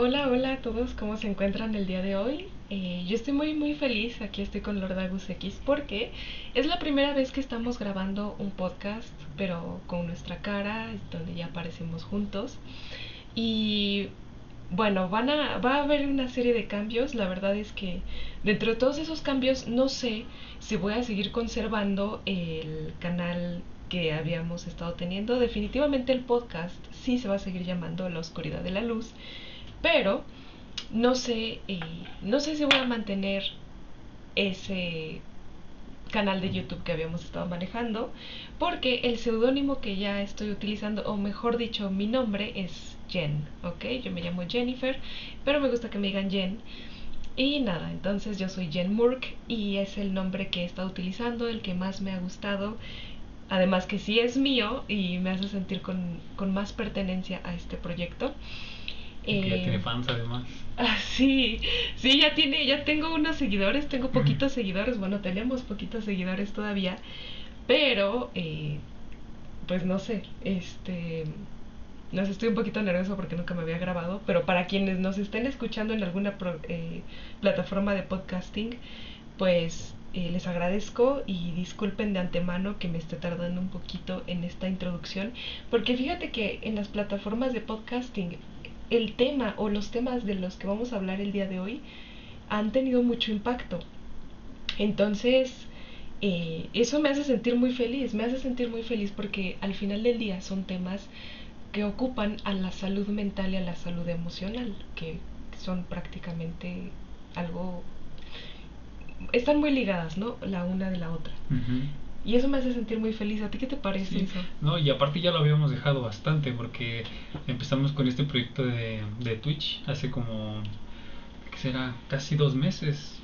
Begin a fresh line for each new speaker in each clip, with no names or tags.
Hola, hola a todos, ¿cómo se encuentran el día de hoy? Eh, yo estoy muy muy feliz, aquí estoy con Lord Agus X porque es la primera vez que estamos grabando un podcast, pero con nuestra cara, donde ya aparecemos juntos. Y bueno, van a, va a haber una serie de cambios, la verdad es que dentro de todos esos cambios no sé si voy a seguir conservando el canal que habíamos estado teniendo. Definitivamente el podcast sí se va a seguir llamando La Oscuridad de la Luz pero no sé, eh, no sé si voy a mantener ese canal de YouTube que habíamos estado manejando, porque el seudónimo que ya estoy utilizando, o mejor dicho, mi nombre es Jen, ¿ok? Yo me llamo Jennifer, pero me gusta que me digan Jen. Y nada, entonces yo soy Jen Murk y es el nombre que he estado utilizando, el que más me ha gustado. Además que sí es mío y me hace sentir con, con más pertenencia a este proyecto
ya tiene eh, fans además.
Ah, sí, sí, ya tiene, ya tengo unos seguidores, tengo poquitos seguidores, bueno, tenemos poquitos seguidores todavía, pero, eh, pues no sé, este, no sé, estoy un poquito nervioso porque nunca me había grabado, pero para quienes nos estén escuchando en alguna eh, plataforma de podcasting, pues les agradezco y disculpen de antemano que me esté tardando un poquito en esta introducción, porque fíjate que en las plataformas de podcasting el tema o los temas de los que vamos a hablar el día de hoy han tenido mucho impacto. Entonces, eh, eso me hace sentir muy feliz, me hace sentir muy feliz porque al final del día son temas que ocupan a la salud mental y a la salud emocional, que son prácticamente algo... están muy ligadas, ¿no? La una de la otra. Y eso me hace sentir muy feliz. ¿A ti qué te parece eso?
No, y aparte ya lo habíamos dejado bastante porque empezamos con este proyecto de, de Twitch hace como, ¿qué será? Casi dos meses.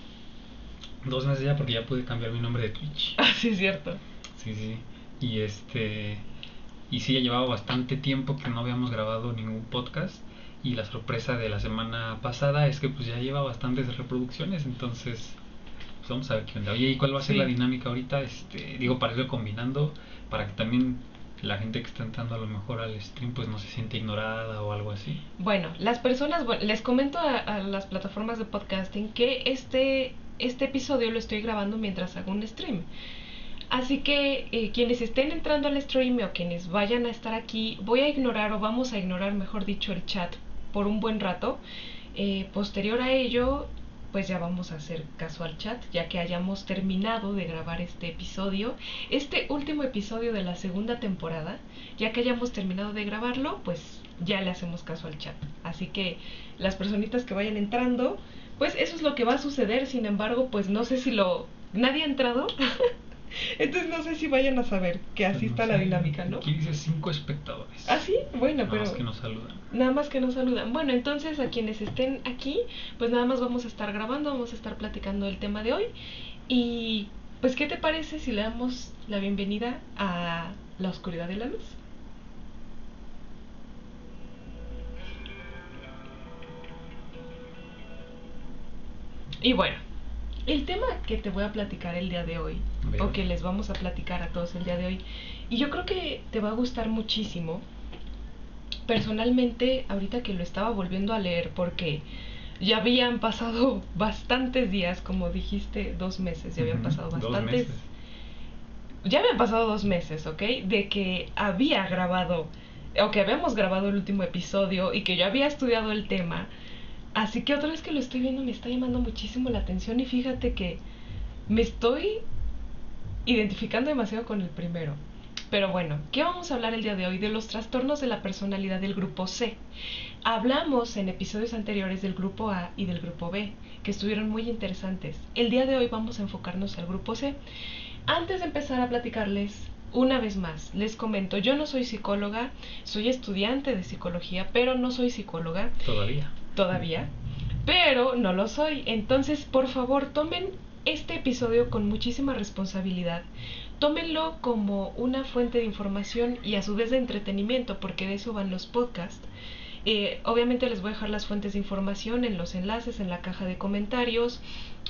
Dos meses ya porque ya pude cambiar mi nombre de Twitch.
Ah, sí, es cierto.
Sí, sí. Y este... Y sí, ya llevaba bastante tiempo que no habíamos grabado ningún podcast. Y la sorpresa de la semana pasada es que pues ya lleva bastantes reproducciones. Entonces pues vamos a ver qué onda. Oye, ¿y cuál va a ser la dinámica ahorita? Este, digo, para irlo combinando, para que también la gente que está entrando a lo mejor al stream pues no se siente ignorada o algo así.
Bueno, las personas, les comento a, las plataformas de podcasting que este, este episodio lo estoy grabando mientras hago un stream. Así que eh, quienes estén entrando al stream o quienes vayan a estar aquí, voy a ignorar o vamos a ignorar, mejor dicho, el chat por un buen rato. Eh, posterior a ello, pues ya vamos a hacer caso al chat, ya que hayamos terminado de grabar este episodio, este último episodio de la segunda temporada, ya que hayamos terminado de grabarlo, pues ya le hacemos caso al chat. Así que las personitas que vayan entrando, pues eso es lo que va a suceder, sin embargo, pues no sé si lo... Nadie ha entrado. Entonces no sé si vayan a saber que así está la dinámica, ¿no?
Aquí dice cinco espectadores.
Ah, sí, bueno, pero...
Nada más que nos saludan.
Nada más que nos saludan. Bueno, entonces a quienes estén aquí, pues nada más vamos a estar grabando, vamos a estar platicando el tema de hoy. Y pues, ¿qué te parece si le damos la bienvenida a la oscuridad de la luz? Y bueno, el tema que te voy a platicar el día de hoy, o que les vamos a platicar a todos el día de hoy, y yo creo que te va a gustar muchísimo. Personalmente, ahorita que lo estaba volviendo a leer, porque ya habían pasado bastantes días, como dijiste, dos meses, ya habían pasado bastantes. Ya habían pasado dos meses, ¿ok? De que había grabado, o que habíamos grabado el último episodio y que yo había estudiado el tema Así que otra vez que lo estoy viendo me está llamando muchísimo la atención y fíjate que me estoy identificando demasiado con el primero. Pero bueno, ¿qué vamos a hablar el día de hoy? De los trastornos de la personalidad del grupo C. Hablamos en episodios anteriores del grupo A y del grupo B, que estuvieron muy interesantes. El día de hoy vamos a enfocarnos al grupo C. Antes de empezar a platicarles, una vez más, les comento, yo no soy psicóloga, soy estudiante de psicología, pero no soy psicóloga.
Todavía
todavía, pero no lo soy. Entonces, por favor, tomen este episodio con muchísima responsabilidad. Tómenlo como una fuente de información y a su vez de entretenimiento, porque de eso van los podcasts. Eh, obviamente les voy a dejar las fuentes de información en los enlaces, en la caja de comentarios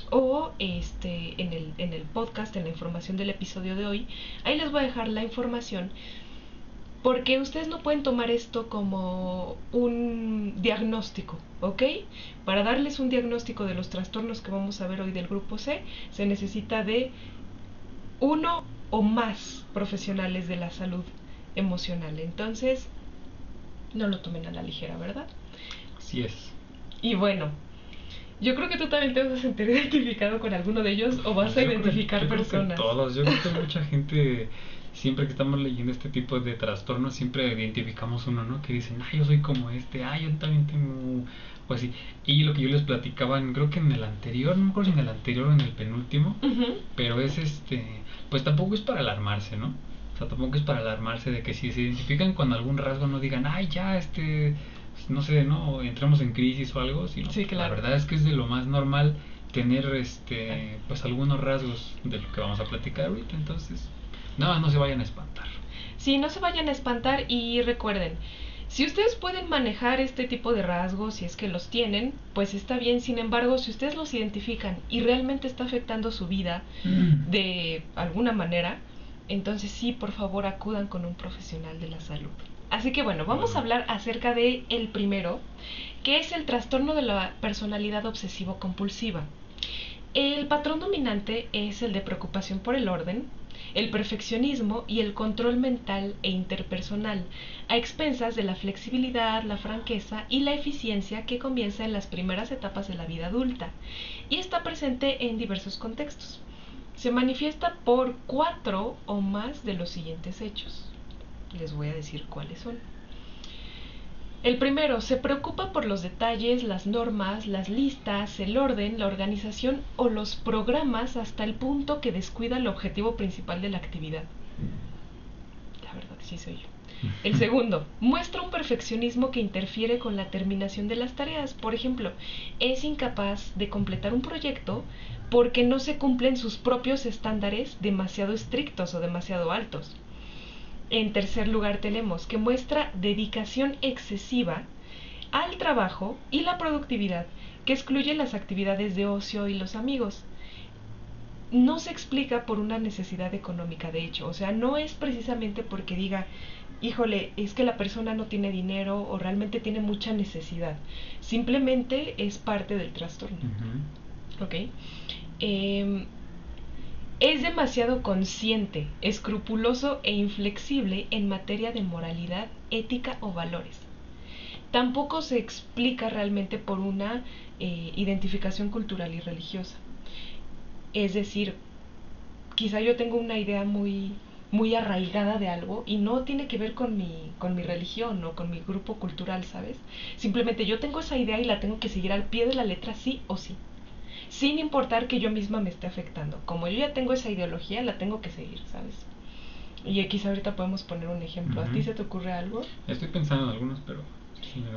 o este, en, el, en el podcast, en la información del episodio de hoy. Ahí les voy a dejar la información Porque ustedes no pueden tomar esto como un diagnóstico, ¿ok? Para darles un diagnóstico de los trastornos que vamos a ver hoy del grupo C, se necesita de uno o más profesionales de la salud emocional. Entonces, no lo tomen a la ligera, ¿verdad?
Así es.
Y bueno, yo creo que tú también te vas a sentir identificado con alguno de ellos o vas a identificar personas.
todos, yo creo que mucha gente siempre que estamos leyendo este tipo de trastornos, siempre identificamos uno, ¿no? Que dicen, ah, yo soy como este, ah, yo también tengo, o así. Y lo que yo les platicaba, creo que en el anterior, no me acuerdo si en el anterior o en el penúltimo, pero es este, pues tampoco es para alarmarse, ¿no? O sea, tampoco es para alarmarse de que si se identifican con algún rasgo no digan, ay, ya, este, no sé, no, entramos en crisis o algo, sino
sí, claro.
la verdad es que es de lo más normal tener, este, pues algunos rasgos de lo que vamos a platicar ahorita, entonces no, no se vayan a espantar.
Sí, no se vayan a espantar y recuerden, si ustedes pueden manejar este tipo de rasgos, si es que los tienen, pues está bien. Sin embargo, si ustedes los identifican y realmente está afectando su vida mm. de alguna manera, entonces sí, por favor, acudan con un profesional de la salud. Así que bueno, vamos a hablar acerca de el primero, que es el trastorno de la personalidad obsesivo compulsiva. El patrón dominante es el de preocupación por el orden, el perfeccionismo y el control mental e interpersonal, a expensas de la flexibilidad, la franqueza y la eficiencia que comienza en las primeras etapas de la vida adulta, y está presente en diversos contextos. Se manifiesta por cuatro o más de los siguientes hechos. Les voy a decir cuáles son. El primero, se preocupa por los detalles, las normas, las listas, el orden, la organización o los programas hasta el punto que descuida el objetivo principal de la actividad. La verdad sí soy yo. El segundo, muestra un perfeccionismo que interfiere con la terminación de las tareas. Por ejemplo, es incapaz de completar un proyecto porque no se cumplen sus propios estándares demasiado estrictos o demasiado altos. En tercer lugar tenemos que muestra dedicación excesiva al trabajo y la productividad, que excluye las actividades de ocio y los amigos. No se explica por una necesidad económica, de hecho, o sea, no es precisamente porque diga, híjole, es que la persona no tiene dinero o realmente tiene mucha necesidad. Simplemente es parte del trastorno. ¿Ok? Em, es demasiado consciente, escrupuloso e inflexible en materia de moralidad, ética o valores. Tampoco se explica realmente por una eh, identificación cultural y religiosa. Es decir, quizá yo tengo una idea muy, muy arraigada de algo y no tiene que ver con mi, con mi religión o con mi grupo cultural, ¿sabes? Simplemente yo tengo esa idea y la tengo que seguir al pie de la letra sí o sí sin importar que yo misma me esté afectando. Como yo ya tengo esa ideología, la tengo que seguir, ¿sabes? Y aquí ahorita podemos poner un ejemplo. ¿A ti se te ocurre algo?
Estoy pensando en algunos, pero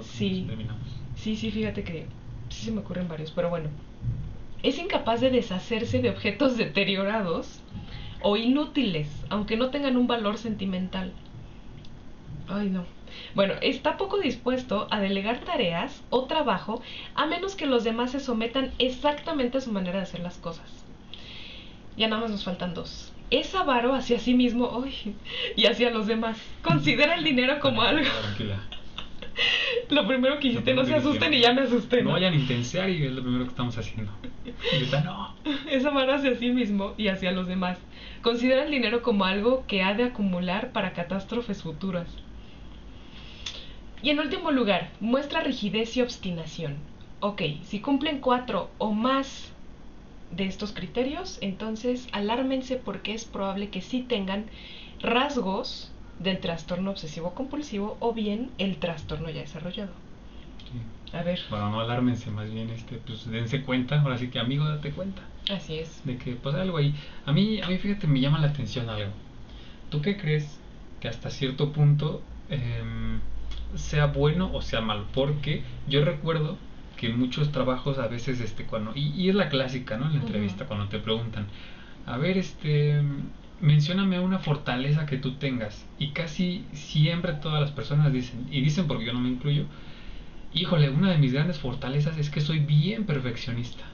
sí, terminamos. Sí, sí, fíjate que sí se me ocurren varios, pero bueno. Es incapaz de deshacerse de objetos deteriorados o inútiles, aunque no tengan un valor sentimental. Ay, no. Bueno, está poco dispuesto a delegar tareas o trabajo a menos que los demás se sometan exactamente a su manera de hacer las cosas. Ya nada más nos faltan dos. Es avaro hacia sí mismo y hacia los demás. Considera el dinero como algo. Tranquila. Lo primero que hiciste, no se asusten y ya me asusté.
No, vayan a intensear y es lo primero que estamos haciendo. no.
Es amar hacia sí mismo y hacia los demás. Considera el dinero como algo que ha de acumular para catástrofes futuras. Y en último lugar, muestra rigidez y obstinación. Ok, si cumplen cuatro o más de estos criterios, entonces alármense porque es probable que sí tengan rasgos del trastorno obsesivo compulsivo o bien el trastorno ya desarrollado.
A ver. Bueno, no alármense, más bien este, pues dense cuenta, ahora sí que amigo, date cuenta.
Así es.
De que pues algo ahí. A mí, a mí fíjate, me llama la atención algo. ¿Tú qué crees que hasta cierto punto eh, sea bueno o sea malo, porque yo recuerdo que muchos trabajos a veces, este, cuando, y, es la clásica, ¿no? En la entrevista, cuando te preguntan, a ver, este, mencióname una fortaleza que tú tengas, y casi siempre todas las personas dicen, y dicen porque yo no me incluyo, híjole, una de mis grandes fortalezas es que soy bien perfeccionista,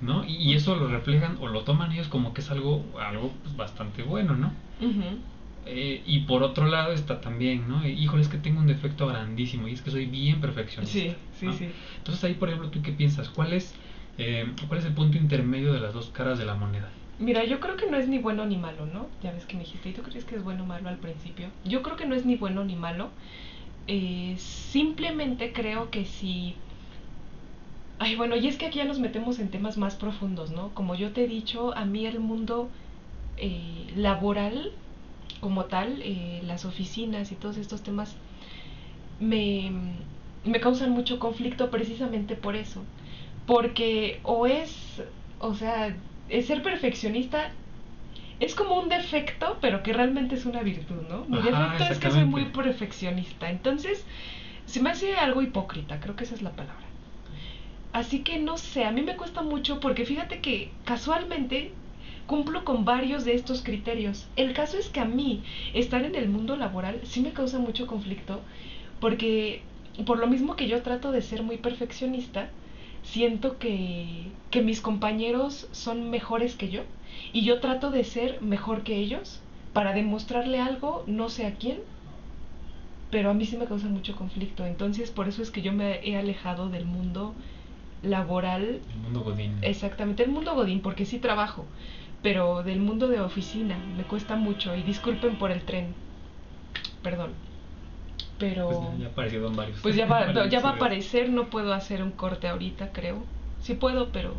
¿no? Y, eso lo reflejan o lo toman ellos como que es algo, algo pues, bastante bueno, ¿no? Eh, y por otro lado está también, ¿no? Híjole, es que tengo un defecto grandísimo y es que soy bien perfeccionista.
Sí, sí, sí.
Entonces ahí, por ejemplo, ¿tú qué piensas? ¿Cuál es, eh, ¿Cuál es el punto intermedio de las dos caras de la moneda?
Mira, yo creo que no es ni bueno ni malo, ¿no? Ya ves que me dijiste, ¿y tú crees que es bueno o malo al principio? Yo creo que no es ni bueno ni malo. Eh, simplemente creo que si... Ay, bueno, y es que aquí ya nos metemos en temas más profundos, ¿no? Como yo te he dicho, a mí el mundo eh, laboral como tal, eh, las oficinas y todos estos temas me, me causan mucho conflicto precisamente por eso. Porque o es, o sea, es ser perfeccionista es como un defecto, pero que realmente es una virtud, ¿no? Mi defecto es que soy muy perfeccionista. Entonces, se me hace algo hipócrita, creo que esa es la palabra. Así que no sé, a mí me cuesta mucho porque fíjate que casualmente cumplo con varios de estos criterios. El caso es que a mí estar en el mundo laboral sí me causa mucho conflicto porque por lo mismo que yo trato de ser muy perfeccionista, siento que, que mis compañeros son mejores que yo y yo trato de ser mejor que ellos para demostrarle algo, no sé a quién, pero a mí sí me causa mucho conflicto. Entonces, por eso es que yo me he alejado del mundo laboral.
El mundo Godín.
Exactamente, el mundo Godín, porque sí trabajo, pero del mundo de oficina me cuesta mucho y disculpen por el tren. Perdón. Pero
pues ya, apareció en varios.
Pues ya va, ya va a aparecer, no puedo hacer un corte ahorita, creo. Sí puedo, pero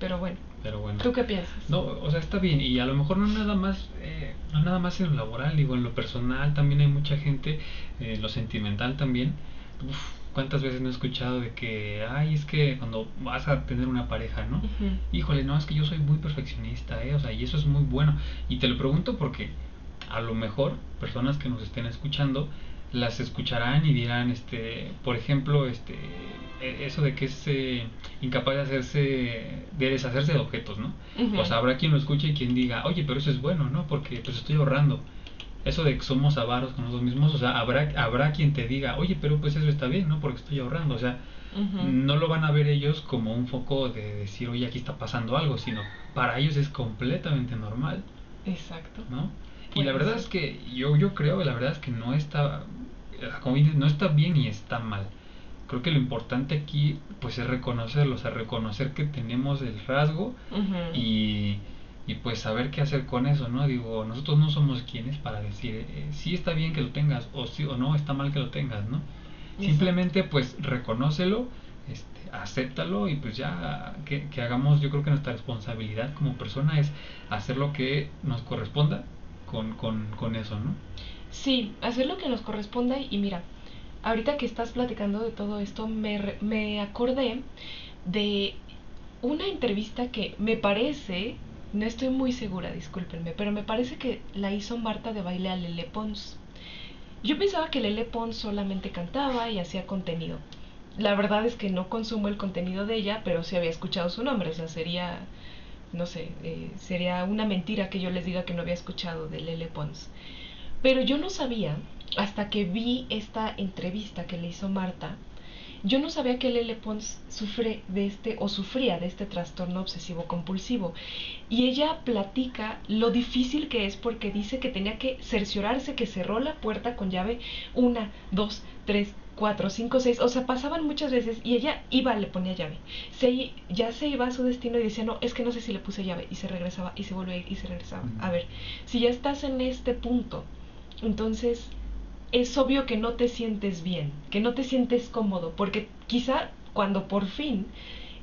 pero bueno.
Pero bueno.
¿Tú qué piensas?
No, o sea, está bien. Y a lo mejor no nada más, eh, no nada más en lo laboral, digo, en lo personal también hay mucha gente, en eh, lo sentimental también. Uf, ¿Cuántas veces no he escuchado de que, ay, es que cuando vas a tener una pareja, ¿no? Híjole, no, es que yo soy muy perfeccionista, ¿eh? O sea, y eso es muy bueno. Y te lo pregunto porque a lo mejor personas que nos estén escuchando las escucharán y dirán, este, por ejemplo, este, e, eso de que es eh, incapaz de hacerse, de deshacerse de objetos, ¿no? Pues habrá quien lo escuche y quien diga, oye, pero eso es bueno, ¿no? Porque pues estoy ahorrando eso de que somos avaros con nosotros mismos, o sea, habrá, habrá quien te diga, oye, pero pues eso está bien, ¿no? Porque estoy ahorrando, o sea, no lo van a ver ellos como un foco de decir, oye, aquí está pasando algo, sino para ellos es completamente normal.
Exacto.
¿No? Y la verdad es que yo, yo creo, la verdad es que no está, como dices, no está bien y está mal. Creo que lo importante aquí, pues, es reconocerlo, o sea, reconocer que tenemos el rasgo y y pues saber qué hacer con eso, ¿no? Digo, nosotros no somos quienes para decir eh, si está bien que lo tengas o sí o no está mal que lo tengas, ¿no? Simplemente pues reconócelo, este, acéptalo y pues ya que, que, hagamos, yo creo que nuestra responsabilidad como persona es hacer lo que nos corresponda con, con, con eso, ¿no?
Sí, hacer lo que nos corresponda y mira, ahorita que estás platicando de todo esto, me, me acordé de una entrevista que me parece no estoy muy segura, discúlpenme, pero me parece que la hizo Marta de baile a Lele Pons. Yo pensaba que Lele Pons solamente cantaba y hacía contenido. La verdad es que no consumo el contenido de ella, pero sí había escuchado su nombre, o sea, sería, no sé, eh, sería una mentira que yo les diga que no había escuchado de Lele Pons. Pero yo no sabía, hasta que vi esta entrevista que le hizo Marta, yo no sabía que Lele Pons sufre de este o sufría de este trastorno obsesivo compulsivo y ella platica lo difícil que es porque dice que tenía que cerciorarse que cerró la puerta con llave una, dos, tres, cuatro, cinco, seis, o sea, pasaban muchas veces y ella iba, le ponía llave. Se, ya se iba a su destino y decía, no, es que no sé si le puse llave y se regresaba y se volvía a ir y se regresaba. A ver, si ya estás en este punto, entonces es obvio que no te sientes bien, que no te sientes cómodo, porque quizá cuando por fin,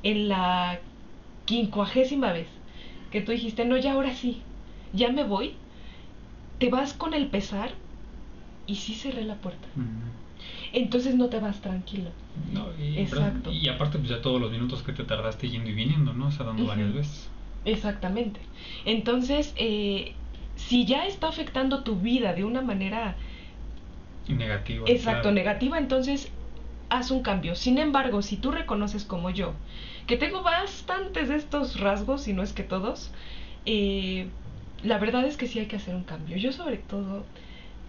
en la quincuagésima vez que tú dijiste, no, ya ahora sí, ya me voy, te vas con el pesar y sí cerré la puerta. Entonces no te vas tranquilo.
y, Exacto. y aparte, pues ya todos los minutos que te tardaste yendo y viniendo, ¿no? O sea, dando varias veces.
Exactamente. Entonces, eh, si ya está afectando tu vida de una manera
Negativa.
Exacto, negativa, entonces haz un cambio. Sin embargo, si tú reconoces como yo, que tengo bastantes de estos rasgos, y no es que todos, eh, la verdad es que sí hay que hacer un cambio. Yo sobre todo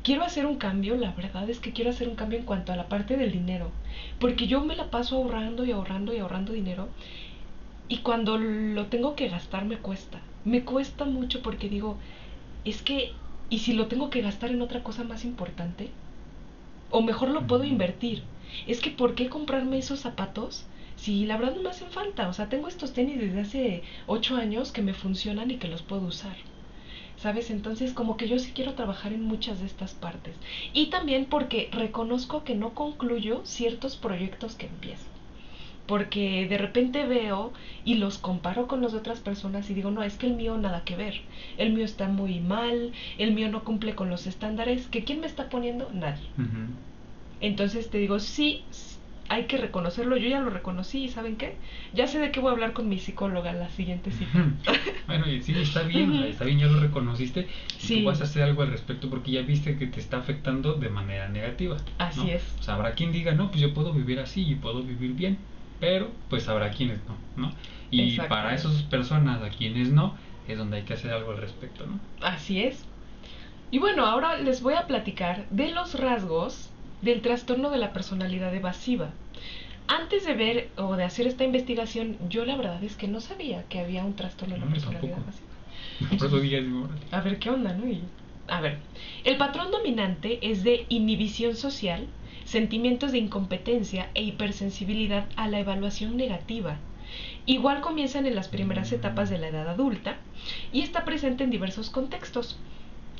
quiero hacer un cambio, la verdad es que quiero hacer un cambio en cuanto a la parte del dinero, porque yo me la paso ahorrando y ahorrando y ahorrando dinero, y cuando lo tengo que gastar me cuesta, me cuesta mucho porque digo, es que ¿y si lo tengo que gastar en otra cosa más importante? O mejor lo puedo invertir. Es que ¿por qué comprarme esos zapatos si la verdad no me hacen falta? O sea, tengo estos tenis desde hace ocho años que me funcionan y que los puedo usar. ¿Sabes? Entonces como que yo sí quiero trabajar en muchas de estas partes. Y también porque reconozco que no concluyo ciertos proyectos que empiezo porque de repente veo y los comparo con los de otras personas y digo, no, es que el mío nada que ver, el mío está muy mal, el mío no cumple con los estándares, que quién me está poniendo, nadie. Entonces te digo, sí, hay que reconocerlo, yo ya lo reconocí y ¿saben qué? Ya sé de qué voy a hablar con mi psicóloga la siguiente cita.
bueno, sí, está bien, está bien, ya lo reconociste y tú vas a hacer algo al respecto porque ya viste que te está afectando de manera negativa.
Así es.
O sea, habrá quien diga, no, pues yo puedo vivir así y puedo vivir bien pero pues habrá quienes no, ¿no? Y para esas personas a quienes no, es donde hay que hacer algo al respecto, ¿no?
Así es. Y bueno, ahora les voy a platicar de los rasgos del trastorno de la personalidad evasiva. Antes de ver o de hacer esta investigación, yo la verdad es que no sabía que había un trastorno de la personalidad evasiva. a ver qué onda, ¿no? a ver, el patrón dominante es de inhibición social, sentimientos de incompetencia e hipersensibilidad a la evaluación negativa. Igual comienzan en las primeras etapas de la edad adulta y está presente en diversos contextos.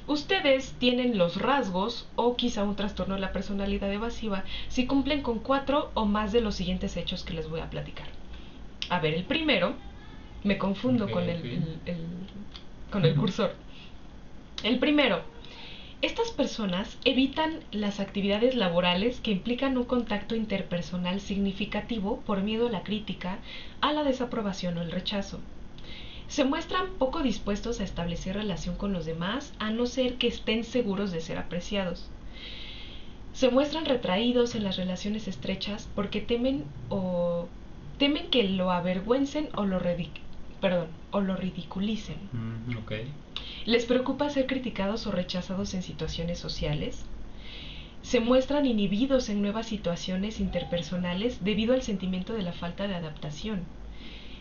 Ustedes tienen los rasgos o quizá un trastorno de la personalidad evasiva si cumplen con cuatro o más de los siguientes hechos que les voy a platicar. A ver, el primero, me confundo con el, con el cursor. El primero, estas personas evitan las actividades laborales que implican un contacto interpersonal significativo por miedo a la crítica, a la desaprobación o el rechazo. Se muestran poco dispuestos a establecer relación con los demás a no ser que estén seguros de ser apreciados. Se muestran retraídos en las relaciones estrechas porque temen o temen que lo avergüencen o lo, perdón, o lo ridiculicen.
Mm,
¿Les preocupa ser criticados o rechazados en situaciones sociales? Se muestran inhibidos en nuevas situaciones interpersonales debido al sentimiento de la falta de adaptación.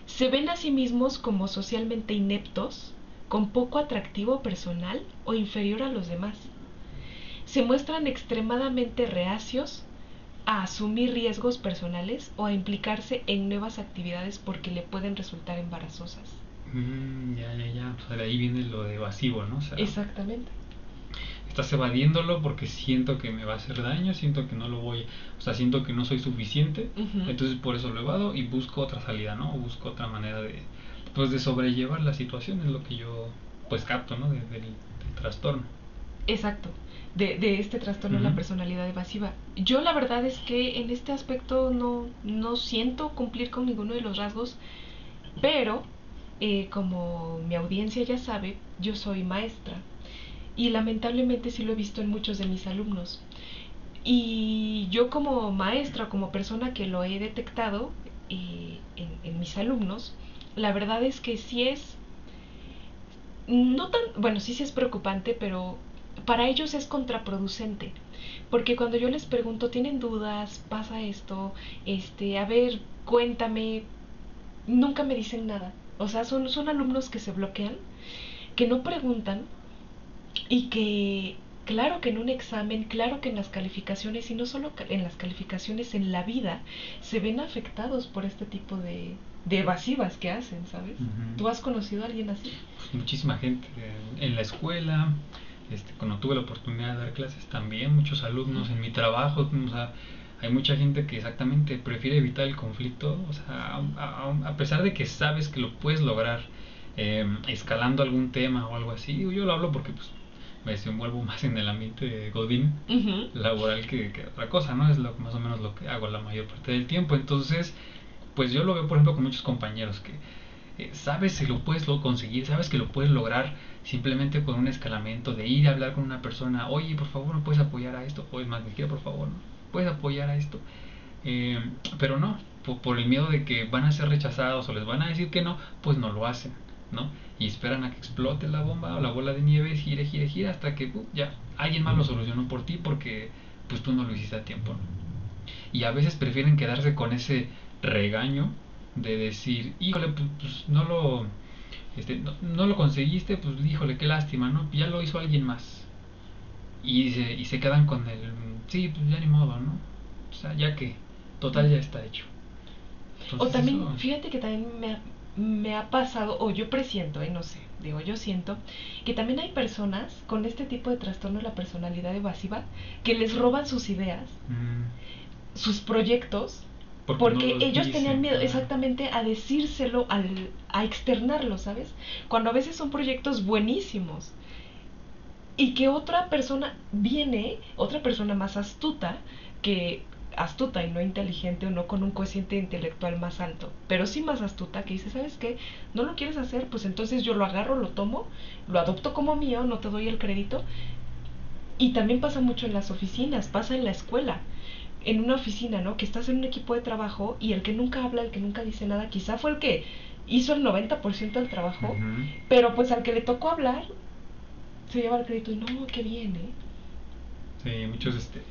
Se ven a sí mismos como socialmente ineptos, con poco atractivo personal o inferior a los demás. Se muestran extremadamente reacios a asumir riesgos personales o a implicarse en nuevas actividades porque le pueden resultar embarazosas.
Mm, ya, ya, ya. O sea, de ahí viene lo de evasivo, ¿no?
Exactamente.
Estás evadiéndolo porque siento que me va a hacer daño, siento que no lo voy, o sea, siento que no soy suficiente, entonces por eso lo evado y busco otra salida, ¿no? O busco otra manera de, pues, de sobrellevar la situación, es lo que yo, pues, capto, ¿no? del, trastorno.
Exacto. De, de, este trastorno de la personalidad evasiva. Yo la verdad es que en este aspecto no, no siento cumplir con ninguno de los rasgos, pero eh, como mi audiencia ya sabe, yo soy maestra y lamentablemente sí lo he visto en muchos de mis alumnos. Y yo como maestra, como persona que lo he detectado eh, en, mis alumnos, la verdad es que sí es, no tan, bueno, sí, sí es preocupante, pero para ellos es contraproducente. Porque cuando yo les pregunto, ¿tienen dudas? ¿Pasa esto? Este, a ver, cuéntame. Nunca me dicen nada. O sea, son, son alumnos que se bloquean, que no preguntan y que, claro que en un examen, claro que en las calificaciones, y no solo en las calificaciones, en la vida, se ven afectados por este tipo de, de evasivas que hacen, ¿sabes? ¿Tú has conocido a alguien así?
Pues muchísima gente. En la escuela, este, cuando tuve la oportunidad de dar clases también, muchos alumnos, en mi trabajo, o sea, hay mucha gente que exactamente prefiere evitar el conflicto, o sea, a, pesar de que sabes que lo puedes lograr em, escalando algún tema o algo así, yo lo hablo porque pues me desenvuelvo más en el ambiente godín laboral que, otra cosa, ¿no? Es lo, más o menos lo que hago la mayor parte del tiempo, entonces, pues yo lo veo, por ejemplo, con muchos compañeros que eh, sabes que lo puedes lo conseguir, sabes que lo puedes lograr simplemente con un escalamiento de ir a hablar con una persona, oye, por favor, ¿me puedes apoyar a esto? O es más, me quiero, por favor, ¿no? puedes apoyar a esto. Eh, pero no, por, el miedo de que van a ser rechazados o les van a decir que no, pues no lo hacen, ¿no? Y esperan a que explote la bomba o la bola de nieve, gire, gire, gire, hasta que ya alguien más lo solucionó por ti porque pues tú no lo hiciste a tiempo, ¿no? Y a veces prefieren quedarse con ese regaño de decir, híjole, pues, pues no lo este, no, no lo conseguiste, pues híjole, qué lástima, ¿no? Ya lo hizo alguien más. Y se, y se quedan con el, sí, pues ya ni modo, ¿no? O sea, ya que, total ya está hecho.
o también, fíjate que también me ha, me ha pasado, o yo presiento, eh, no sé, digo, yo siento que también hay personas con este tipo de trastorno de la personalidad evasiva que les roban sus ideas, mm. sus proyectos, porque, ellos tenían miedo exactamente a decírselo, al, a externarlo, ¿sabes? Cuando a veces son proyectos buenísimos y que otra persona viene, otra persona más astuta, que astuta y no inteligente o no con un cociente intelectual más alto, pero sí más astuta que dice, ¿sabes qué? No lo quieres hacer, pues entonces yo lo agarro, lo tomo, lo adopto como mío, no te doy el crédito. Y también pasa mucho en las oficinas, pasa en la escuela, en una oficina, ¿no? Que estás en un equipo de trabajo y el que nunca habla, el que nunca dice nada, quizá fue el que hizo el 90% del trabajo, pero pues al que le tocó hablar, se lleva el crédito y no, qué bien, ¿eh?
Sí, muchos este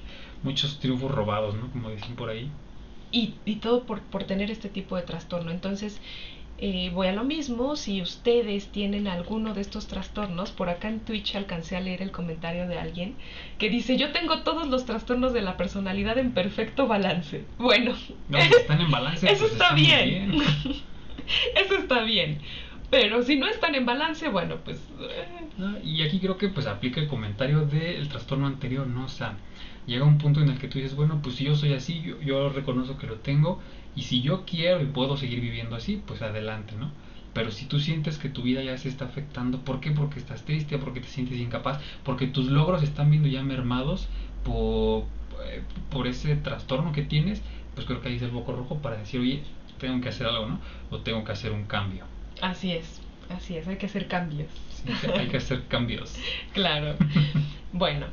muchos triunfos robados, ¿no? Como dicen por ahí.
Y, y todo por, por tener este tipo de trastorno. Entonces, eh, voy a lo mismo, si ustedes tienen alguno de estos trastornos, por acá en Twitch alcancé a leer el comentario de alguien que dice, yo tengo todos los trastornos de la personalidad en perfecto balance. Bueno,
no, están en balance.
Eso pues está bien. bien. eso está bien. Pero si no están en balance, bueno, pues...
Eh. y aquí creo que pues aplica el comentario del trastorno anterior, ¿no? O sea, llega un punto en el que tú dices, bueno, pues si yo soy así, yo, yo reconozco que lo tengo, y si yo quiero y puedo seguir viviendo así, pues adelante, ¿no? Pero si tú sientes que tu vida ya se está afectando, ¿por qué? Porque estás triste, porque te sientes incapaz, porque tus logros están viendo ya mermados por, eh, por ese trastorno que tienes, pues creo que ahí es el boco rojo para decir, oye, tengo que hacer algo, ¿no? O tengo que hacer un cambio.
Así es, así es, hay que hacer cambios.
Sí, hay que hacer cambios.
claro. bueno,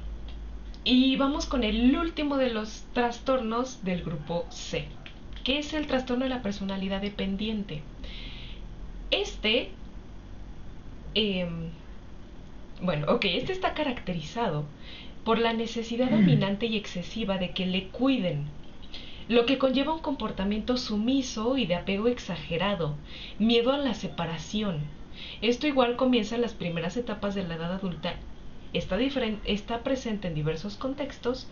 y vamos con el último de los trastornos del grupo C, que es el trastorno de la personalidad dependiente. Este, em, bueno, ok, este está caracterizado por la necesidad dominante y excesiva de que le cuiden, lo que conlleva un comportamiento sumiso y de apego exagerado, miedo a la separación. Esto igual comienza en las primeras etapas de la edad adulta está, está presente en diversos contextos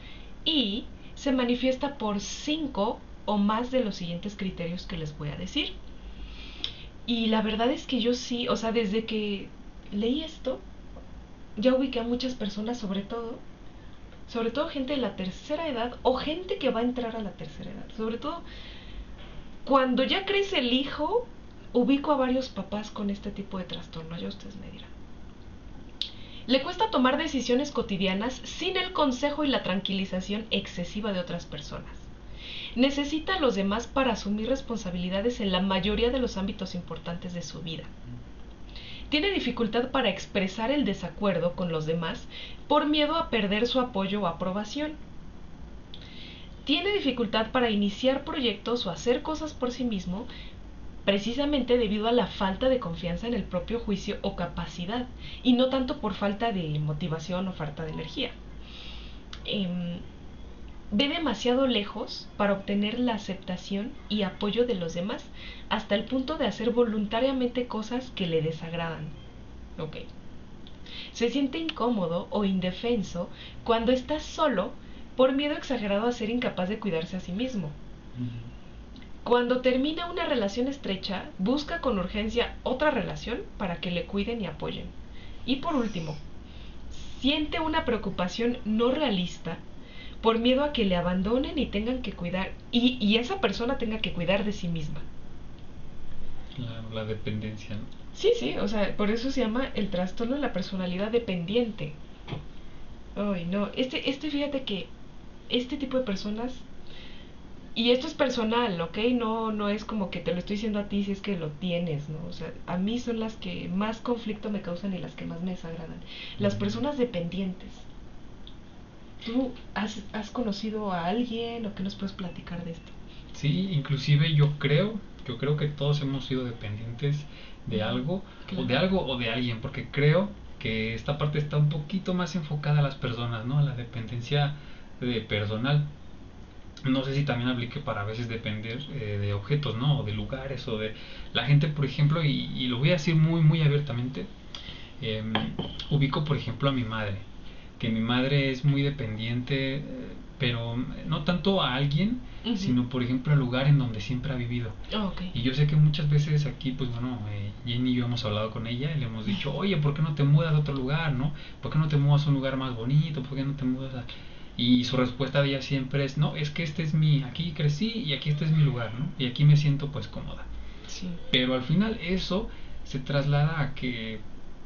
y se manifiesta por cinco o más de los siguientes criterios que les voy a decir. Y la verdad es que yo sí, o sea, desde que leí esto, ya ubiqué a muchas personas, sobre todo, sobre todo gente de la tercera edad o gente que va a entrar a la tercera edad. Sobre todo, cuando ya crece el hijo, ubico a varios papás con este tipo de trastorno, ya ustedes me dirán. Le cuesta tomar decisiones cotidianas sin el consejo y la tranquilización excesiva de otras personas. Necesita a los demás para asumir responsabilidades en la mayoría de los ámbitos importantes de su vida. Tiene dificultad para expresar el desacuerdo con los demás por miedo a perder su apoyo o aprobación. Tiene dificultad para iniciar proyectos o hacer cosas por sí mismo precisamente debido a la falta de confianza en el propio juicio o capacidad, y no tanto por falta de motivación o falta de energía. Em, ve demasiado lejos para obtener la aceptación y apoyo de los demás, hasta el punto de hacer voluntariamente cosas que le desagradan. Ok. Se siente incómodo o indefenso cuando está solo por miedo exagerado a ser incapaz de cuidarse a sí mismo. Cuando termina una relación estrecha, busca con urgencia otra relación para que le cuiden y apoyen. Y por último, siente una preocupación no realista por miedo a que le abandonen y tengan que cuidar, y, esa persona tenga que cuidar de sí misma.
La, dependencia, ¿no?
Sí, sí, o sea, por eso se llama el trastorno de la personalidad dependiente. Ay, no, este, este fíjate que este tipo de personas y esto es personal, ¿ok? No, no es como que te lo estoy diciendo a ti si es que lo tienes, ¿no? O sea, a mí son las que más conflicto me causan y las que más me desagradan. Las personas dependientes. ¿Tú has, has conocido a alguien o qué nos puedes platicar de esto?
Sí, inclusive yo creo, yo creo que todos hemos sido dependientes de algo, o de algo o de alguien, porque creo que esta parte está un poquito más enfocada a las personas, ¿no? A la dependencia de personal no sé si también aplique para a veces depender eh, de objetos, ¿no? O de lugares o de la gente, por ejemplo, y, lo voy a decir muy, muy abiertamente, em, ubico, por ejemplo, a mi madre, que mi madre es muy dependiente, eh, pero no tanto a alguien, sino, por ejemplo, al lugar en donde siempre ha vivido.
Oh,
y yo sé que muchas veces aquí, pues bueno, eh, Jenny y yo hemos hablado con ella y le hemos dicho, oye, ¿por qué no te mudas a otro lugar, no? ¿Por qué no te mudas a un lugar más bonito? ¿Por qué no te mudas a...? Y su respuesta de ella siempre es, no, es que este es mi, aquí crecí y aquí este es mi lugar, ¿no? Y aquí me siento pues cómoda.
Sí.
Pero al final eso se traslada a que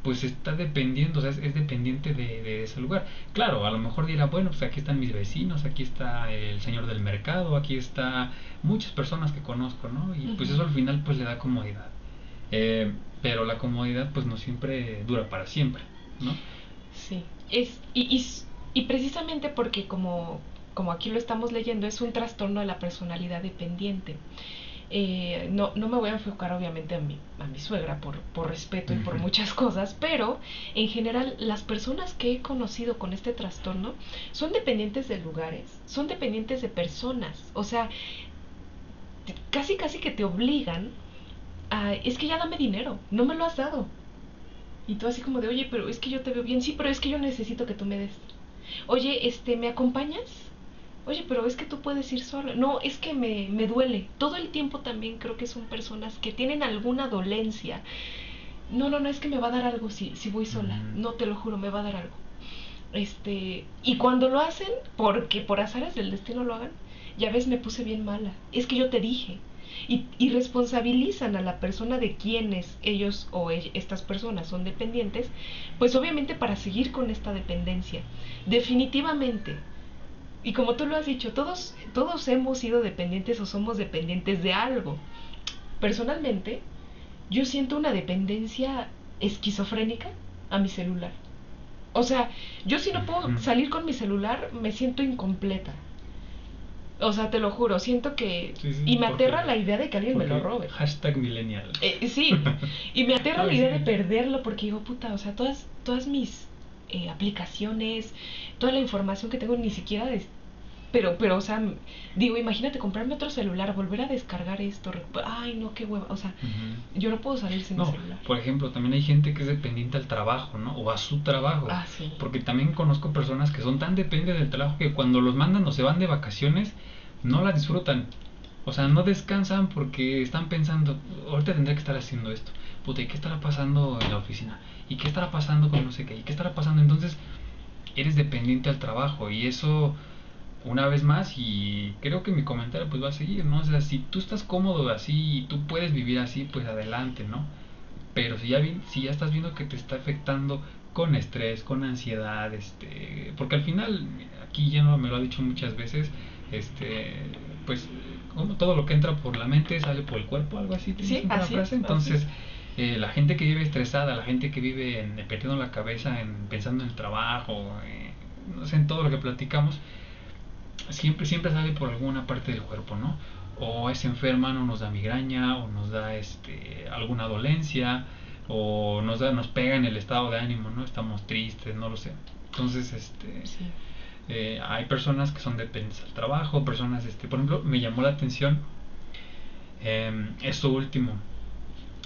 pues está dependiendo, o sea, es, dependiente de, ese lugar. Claro, a lo mejor dirá, bueno, pues aquí están mis vecinos, aquí está el señor del mercado, aquí está muchas personas que conozco, ¿no? Y pues eso al final pues le da comodidad. Eh, pero la comodidad pues no siempre dura para siempre, ¿no?
Sí, es, y, y y precisamente porque como, como aquí lo estamos leyendo, es un trastorno de la personalidad dependiente. Eh, no, no me voy a enfocar obviamente a mi, a mi suegra por, por respeto y por muchas cosas, pero en general las personas que he conocido con este trastorno son dependientes de lugares, son dependientes de personas, o sea, casi casi que te obligan a, es que ya dame dinero, no me lo has dado. Y tú así como de, oye, pero es que yo te veo bien, sí, pero es que yo necesito que tú me des. Oye, este, ¿me acompañas? Oye, pero es que tú puedes ir sola. No, es que me, me duele. Todo el tiempo también creo que son personas que tienen alguna dolencia. No, no, no, es que me va a dar algo si, si voy sola. No, te lo juro, me va a dar algo. Este, y cuando lo hacen, porque por azares del destino lo hagan, ya ves, me puse bien mala. Es que yo te dije y, responsabilizan a la persona de quienes ellos o estas personas son dependientes, pues obviamente para seguir con esta dependencia. Definitivamente. Y como tú lo has dicho, todos, todos hemos sido dependientes o somos dependientes de algo. Personalmente, yo siento una dependencia esquizofrénica a mi celular. O sea, yo si no puedo salir con mi celular, me siento incompleta. O sea, te lo juro, siento que... y me aterra la idea de que alguien me lo robe.
Hashtag millennial.
Eh, sí, y me aterra la idea de perderlo porque digo, puta, o sea, todas, todas mis eh, aplicaciones, toda la información que tengo ni siquiera... Pero, pero, o sea, digo, imagínate comprarme otro celular, volver a descargar esto. Ay, no, qué hueva. O sea, yo no puedo salir sin mi celular.
Por ejemplo, también hay gente que es dependiente al trabajo, ¿no? O a su trabajo.
Ah, sí.
Porque también conozco personas que son tan dependientes del trabajo que cuando los mandan o se van de vacaciones, no la disfrutan. O sea, no descansan porque están pensando, ahorita tendré que estar haciendo esto. Puta, ¿y qué estará pasando en la oficina? ¿Y qué estará pasando con no sé qué? ¿Y qué estará pasando? Entonces, eres dependiente al trabajo y eso, una vez más, y creo que mi comentario pues va a seguir, ¿no? O sea, si tú estás cómodo así y tú puedes vivir así, pues adelante, ¿no? Pero si ya, si ya estás viendo que te está afectando con estrés, con ansiedad, este, porque al final, aquí ya no me lo ha dicho muchas veces, este pues como todo lo que entra por la mente sale por el cuerpo algo así
sí, así frase?
entonces eh, la gente que vive estresada la gente que vive en, perdiendo la cabeza en pensando en el trabajo eh, no sé en todo lo que platicamos siempre siempre sale por alguna parte del cuerpo no o es enferma no nos da migraña o nos da este alguna dolencia o nos da nos pega en el estado de ánimo no estamos tristes no lo sé. Entonces este eh, hay personas que son dependientes al trabajo, personas, este, por ejemplo, me llamó la atención eh, esto último,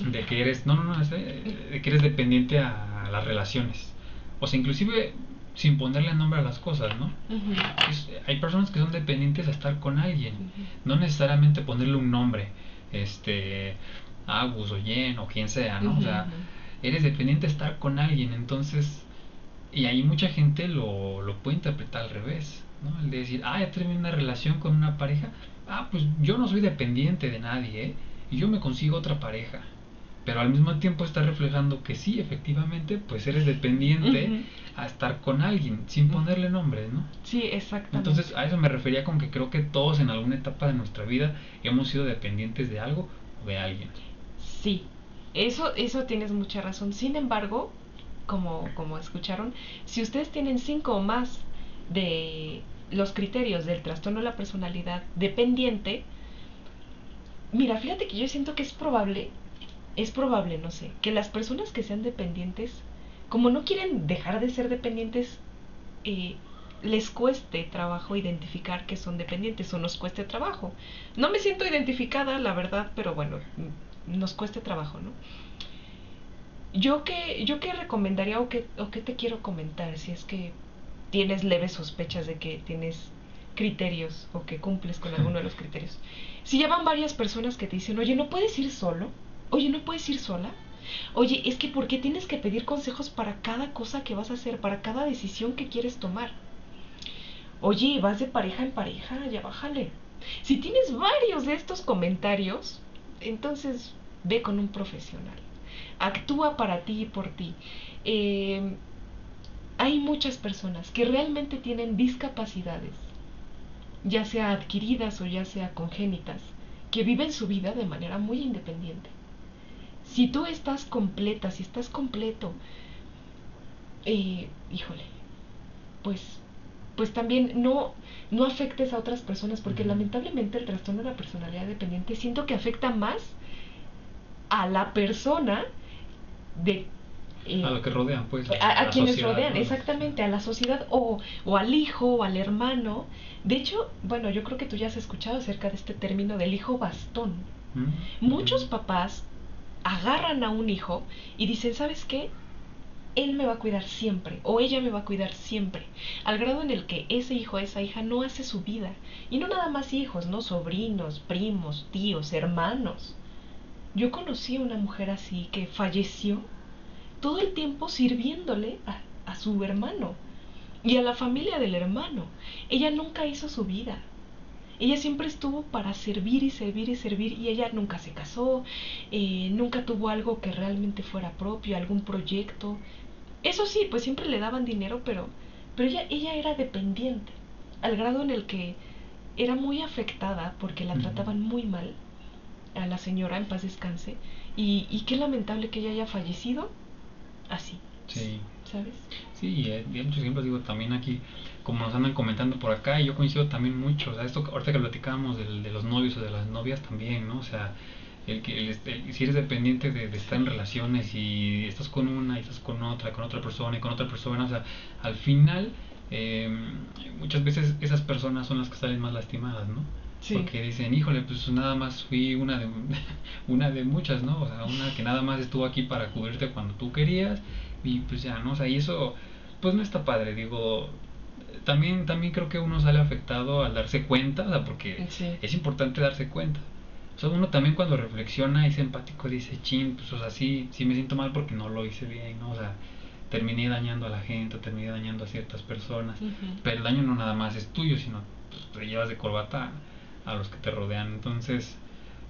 de que eres, no, no, no, de que eres dependiente a las relaciones. O sea, inclusive sin ponerle nombre a las cosas, ¿no? hay personas que son dependientes a estar con alguien, no necesariamente ponerle un nombre, este, Agus o Yen o quien sea, ¿no? O sea, eres dependiente a estar con alguien, entonces y ahí mucha gente lo, lo puede interpretar al revés, ¿no? El de decir, ah, ya terminé una relación con una pareja, ah, pues yo no soy dependiente de nadie, ¿eh? Y yo me consigo otra pareja. Pero al mismo tiempo está reflejando que sí, efectivamente, pues eres dependiente a estar con alguien, sin ponerle nombre, ¿no?
Sí, exactamente.
Entonces a eso me refería con que creo que todos en alguna etapa de nuestra vida hemos sido dependientes de algo o de alguien.
Sí, eso, eso tienes mucha razón. Sin embargo, como, como escucharon, si ustedes tienen cinco o más de los criterios del trastorno de la personalidad dependiente, mira, fíjate que yo siento que es probable, es probable, no sé, que las personas que sean dependientes, como no quieren dejar de ser dependientes, eh, les cueste trabajo identificar que son dependientes o nos cueste trabajo. No me siento identificada, la verdad, pero bueno, nos cueste trabajo, ¿no? Yo que, yo qué recomendaría o qué, o qué te quiero comentar si es que tienes leves sospechas de que tienes criterios o que cumples con alguno de los criterios. Si ya van varias personas que te dicen, oye, ¿no puedes ir solo? Oye, ¿no puedes ir sola? Oye, es que ¿por qué tienes que pedir consejos para cada cosa que vas a hacer, para cada decisión que quieres tomar? Oye, vas de pareja en pareja, ya bájale. Si tienes varios de estos comentarios, entonces ve con un profesional. Actúa para ti y por ti. Eh, hay muchas personas que realmente tienen discapacidades, ya sea adquiridas o ya sea congénitas, que viven su vida de manera muy independiente. Si tú estás completa, si estás completo, eh, híjole, pues pues también no, no afectes a otras personas, porque lamentablemente el trastorno de la personalidad dependiente siento que afecta más a la persona de...
Eh, a lo que rodean, pues.
A, quienes rodean, exactamente, a la sociedad o, o al hijo o al hermano. De hecho, bueno, yo creo que tú ya has escuchado acerca de este término del hijo bastón. Muchos papás agarran a un hijo y dicen, ¿sabes qué? él me va a cuidar siempre o ella me va a cuidar siempre, al grado en el que ese hijo esa hija no hace su vida. Y no nada más hijos, no sobrinos, primos, tíos, hermanos. Yo conocí a una mujer así que falleció todo el tiempo sirviéndole a, a su hermano y a la familia del hermano. Ella nunca hizo su vida. Ella siempre estuvo para servir y servir y servir y ella nunca se casó, eh, nunca tuvo algo que realmente fuera propio, algún proyecto, eso sí, pues siempre le daban dinero, pero, pero ella, ella era dependiente, al grado en el que era muy afectada porque la trataban muy mal a la señora en paz descanse y, y qué lamentable que ella haya fallecido así.
Sí.
¿Sabes?
Sí, y hay muchos ejemplos, digo, también aquí, como nos andan comentando por acá, y yo coincido también mucho, o sea, esto ahorita que platicábamos de, de los novios o de las novias también, ¿no? O sea, el que si eres dependiente de, estar en relaciones y estás con una y estás con otra, con otra persona y con otra persona, o sea, al final em, muchas veces esas personas son las que salen más lastimadas, ¿no? Porque dicen, híjole, pues nada más fui una de, una de muchas, ¿no? O sea, una que nada más estuvo aquí para cubrirte cuando tú querías y pues ya, ¿no? O sea, y eso pues no está padre, digo, también, también creo que uno sale afectado al darse cuenta, o sea, porque es importante darse cuenta. O sea, uno también cuando reflexiona y es empático dice, chin, pues o sea, sí, sí me siento mal porque no lo hice bien, ¿no? O sea, terminé dañando a la gente, terminé dañando a ciertas personas, pero el daño no nada más es tuyo, sino pues, te llevas de corbata a los que te rodean. Entonces,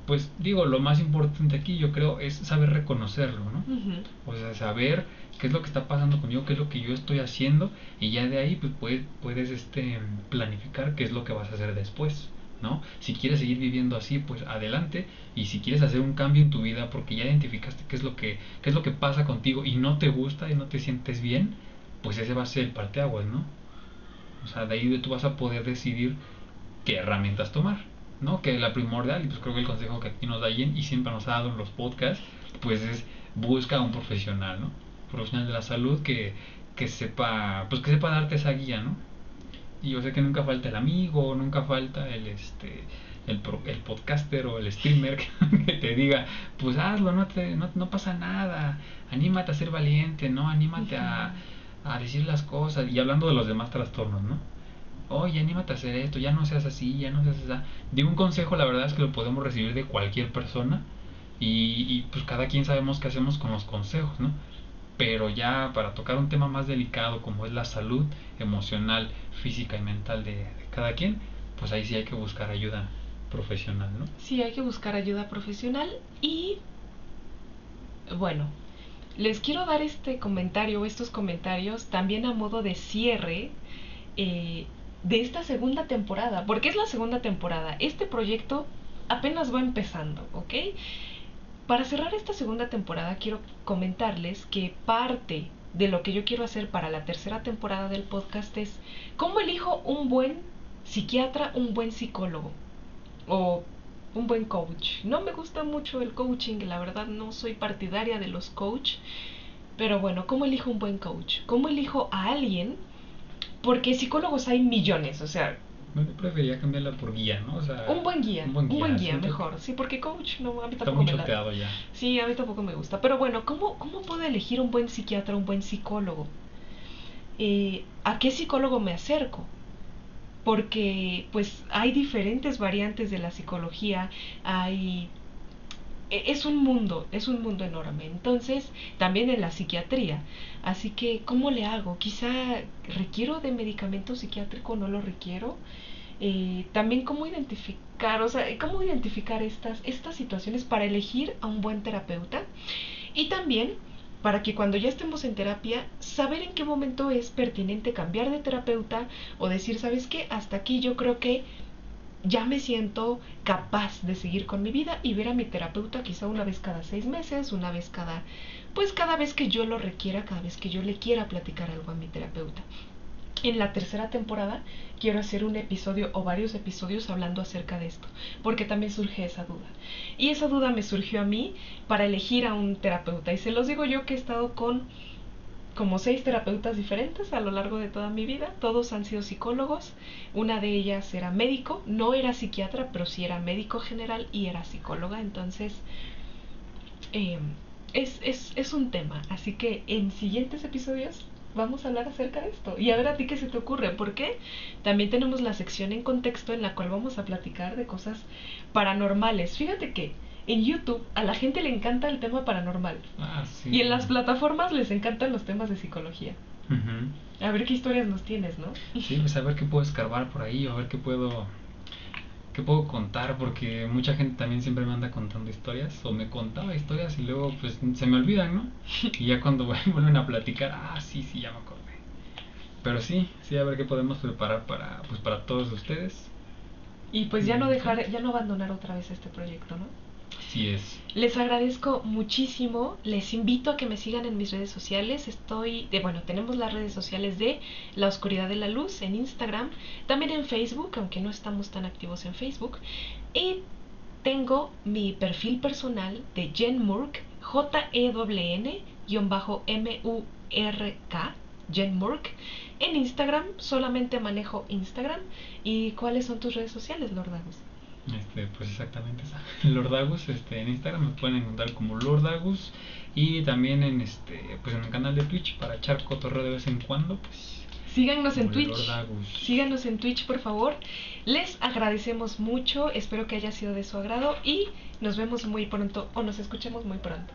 pues digo, lo más importante aquí yo creo es saber reconocerlo, ¿no? O sea, saber qué es lo que está pasando conmigo, qué es lo que yo estoy haciendo y ya de ahí pues puedes, puedes este, planificar qué es lo que vas a hacer después. ¿no? Si quieres seguir viviendo así, pues adelante. Y si quieres hacer un cambio en tu vida porque ya identificaste qué es lo que, qué es lo que pasa contigo y no te gusta y no te sientes bien, pues ese va a ser el parteaguas, ¿no? O sea, de ahí tú vas a poder decidir qué herramientas tomar, ¿no? Que la primordial, y pues creo que el consejo que aquí nos da Jen y siempre nos ha dado en los podcasts, pues es busca a un profesional, ¿no? Profesional de la salud que, que sepa, pues que sepa darte esa guía, ¿no? Y yo sé que nunca falta el amigo, nunca falta el este el, el podcaster o el streamer que, te diga, pues hazlo, no, te, no, no, pasa nada, anímate a ser valiente, ¿no? Anímate a, a decir las cosas. Y hablando de los demás trastornos, ¿no? Oye, anímate a hacer esto, ya no seas así, ya no seas así. De un consejo, la verdad es que lo podemos recibir de cualquier persona. Y, pues cada quien sabemos qué hacemos con los consejos, ¿no? pero ya para tocar un tema más delicado como es la salud emocional, física y mental de, cada quien, pues ahí sí hay que buscar ayuda profesional, ¿no?
Sí, hay que buscar ayuda profesional y bueno, les quiero dar este comentario, estos comentarios también a modo de cierre eh, de esta segunda temporada, porque es la segunda temporada. Este proyecto apenas va empezando, ¿ok? Para cerrar esta segunda temporada quiero comentarles que parte de lo que yo quiero hacer para la tercera temporada del podcast es cómo elijo un buen psiquiatra, un buen psicólogo o un buen coach. No me gusta mucho el coaching, la verdad no soy partidaria de los coach, pero bueno, ¿cómo elijo un buen coach? ¿Cómo elijo a alguien porque psicólogos hay millones, o sea,
yo prefería cambiarla por guía, ¿no? O sea,
un buen guía, un buen guía,
que
mejor. Sí, porque coach no, a mí
Está
tampoco
muy
me
ya.
Sí, a mí tampoco me gusta. Pero bueno, ¿cómo, cómo puedo elegir un buen psiquiatra, un buen psicólogo? Eh, ¿A qué psicólogo me acerco? Porque pues hay diferentes variantes de la psicología, hay... e- Es un mundo, es un mundo enorme. Entonces, también en la psiquiatría. Así que, ¿cómo le hago? Quizá requiero de medicamento psiquiátrico, no lo requiero. Eh, también cómo identificar, o sea, cómo identificar estas, estas situaciones para elegir a un buen terapeuta. Y también para que cuando ya estemos en terapia, saber en qué momento es pertinente cambiar de terapeuta o decir, ¿sabes qué? Hasta aquí yo creo que ya me siento capaz de seguir con mi vida y ver a mi terapeuta quizá una vez cada seis meses, una vez cada, pues cada vez que yo lo requiera, cada vez que yo le quiera platicar algo a mi terapeuta. En la tercera temporada quiero hacer un episodio o varios episodios hablando acerca de esto, porque también surge esa duda. Y esa duda me surgió a mí para elegir a un terapeuta. Y se los digo yo que he estado con como seis terapeutas diferentes a lo largo de toda mi vida. Todos han sido psicólogos. Una de ellas era médico, no era psiquiatra, pero sí era médico general y era psicóloga. Entonces, eh, es, es, es un tema. Así que en siguientes episodios vamos a hablar acerca de esto. Y a ver a ti qué se te ocurre. Porque también tenemos la sección en contexto en la cual vamos a platicar de cosas paranormales. Fíjate que en YouTube a la gente le encanta el tema paranormal.
Ah, sí.
Y en las plataformas les encantan los temas de psicología. A ver qué historias nos tienes, ¿no?
Sí, pues a ver qué puedo escarbar por ahí, o a ver qué puedo qué puedo contar, porque mucha gente también siempre me anda contando historias, o me contaba historias y luego pues se me olvidan, ¿no? Y ya cuando vuelven a platicar, ah, sí, sí, ya me acordé. Pero sí, sí, a ver qué podemos preparar para, pues para todos ustedes.
Y pues ya no dejar, ya no abandonar otra vez este proyecto, ¿no?
Así es.
Les agradezco muchísimo. Les invito a que me sigan en mis redes sociales. Estoy, de, bueno, tenemos las redes sociales de La Oscuridad de la Luz en Instagram, también en Facebook, aunque no estamos tan activos en Facebook. Y tengo mi perfil personal de Jen Murk, J-E-N-M-U-R-K, Jen Murk. En Instagram solamente manejo Instagram. ¿Y cuáles son tus redes sociales, Lordagus?
Este, pues exactamente esa. Lordagus, este, en Instagram me pueden encontrar como Lordagus y también en este, pues en el canal de Twitch para echar cotorreo de vez en cuando, pues
Síganos en Twitch.
Lordagus.
Síganos en Twitch, por favor. Les agradecemos mucho. Espero que haya sido de su agrado y nos vemos muy pronto o nos escuchemos muy pronto.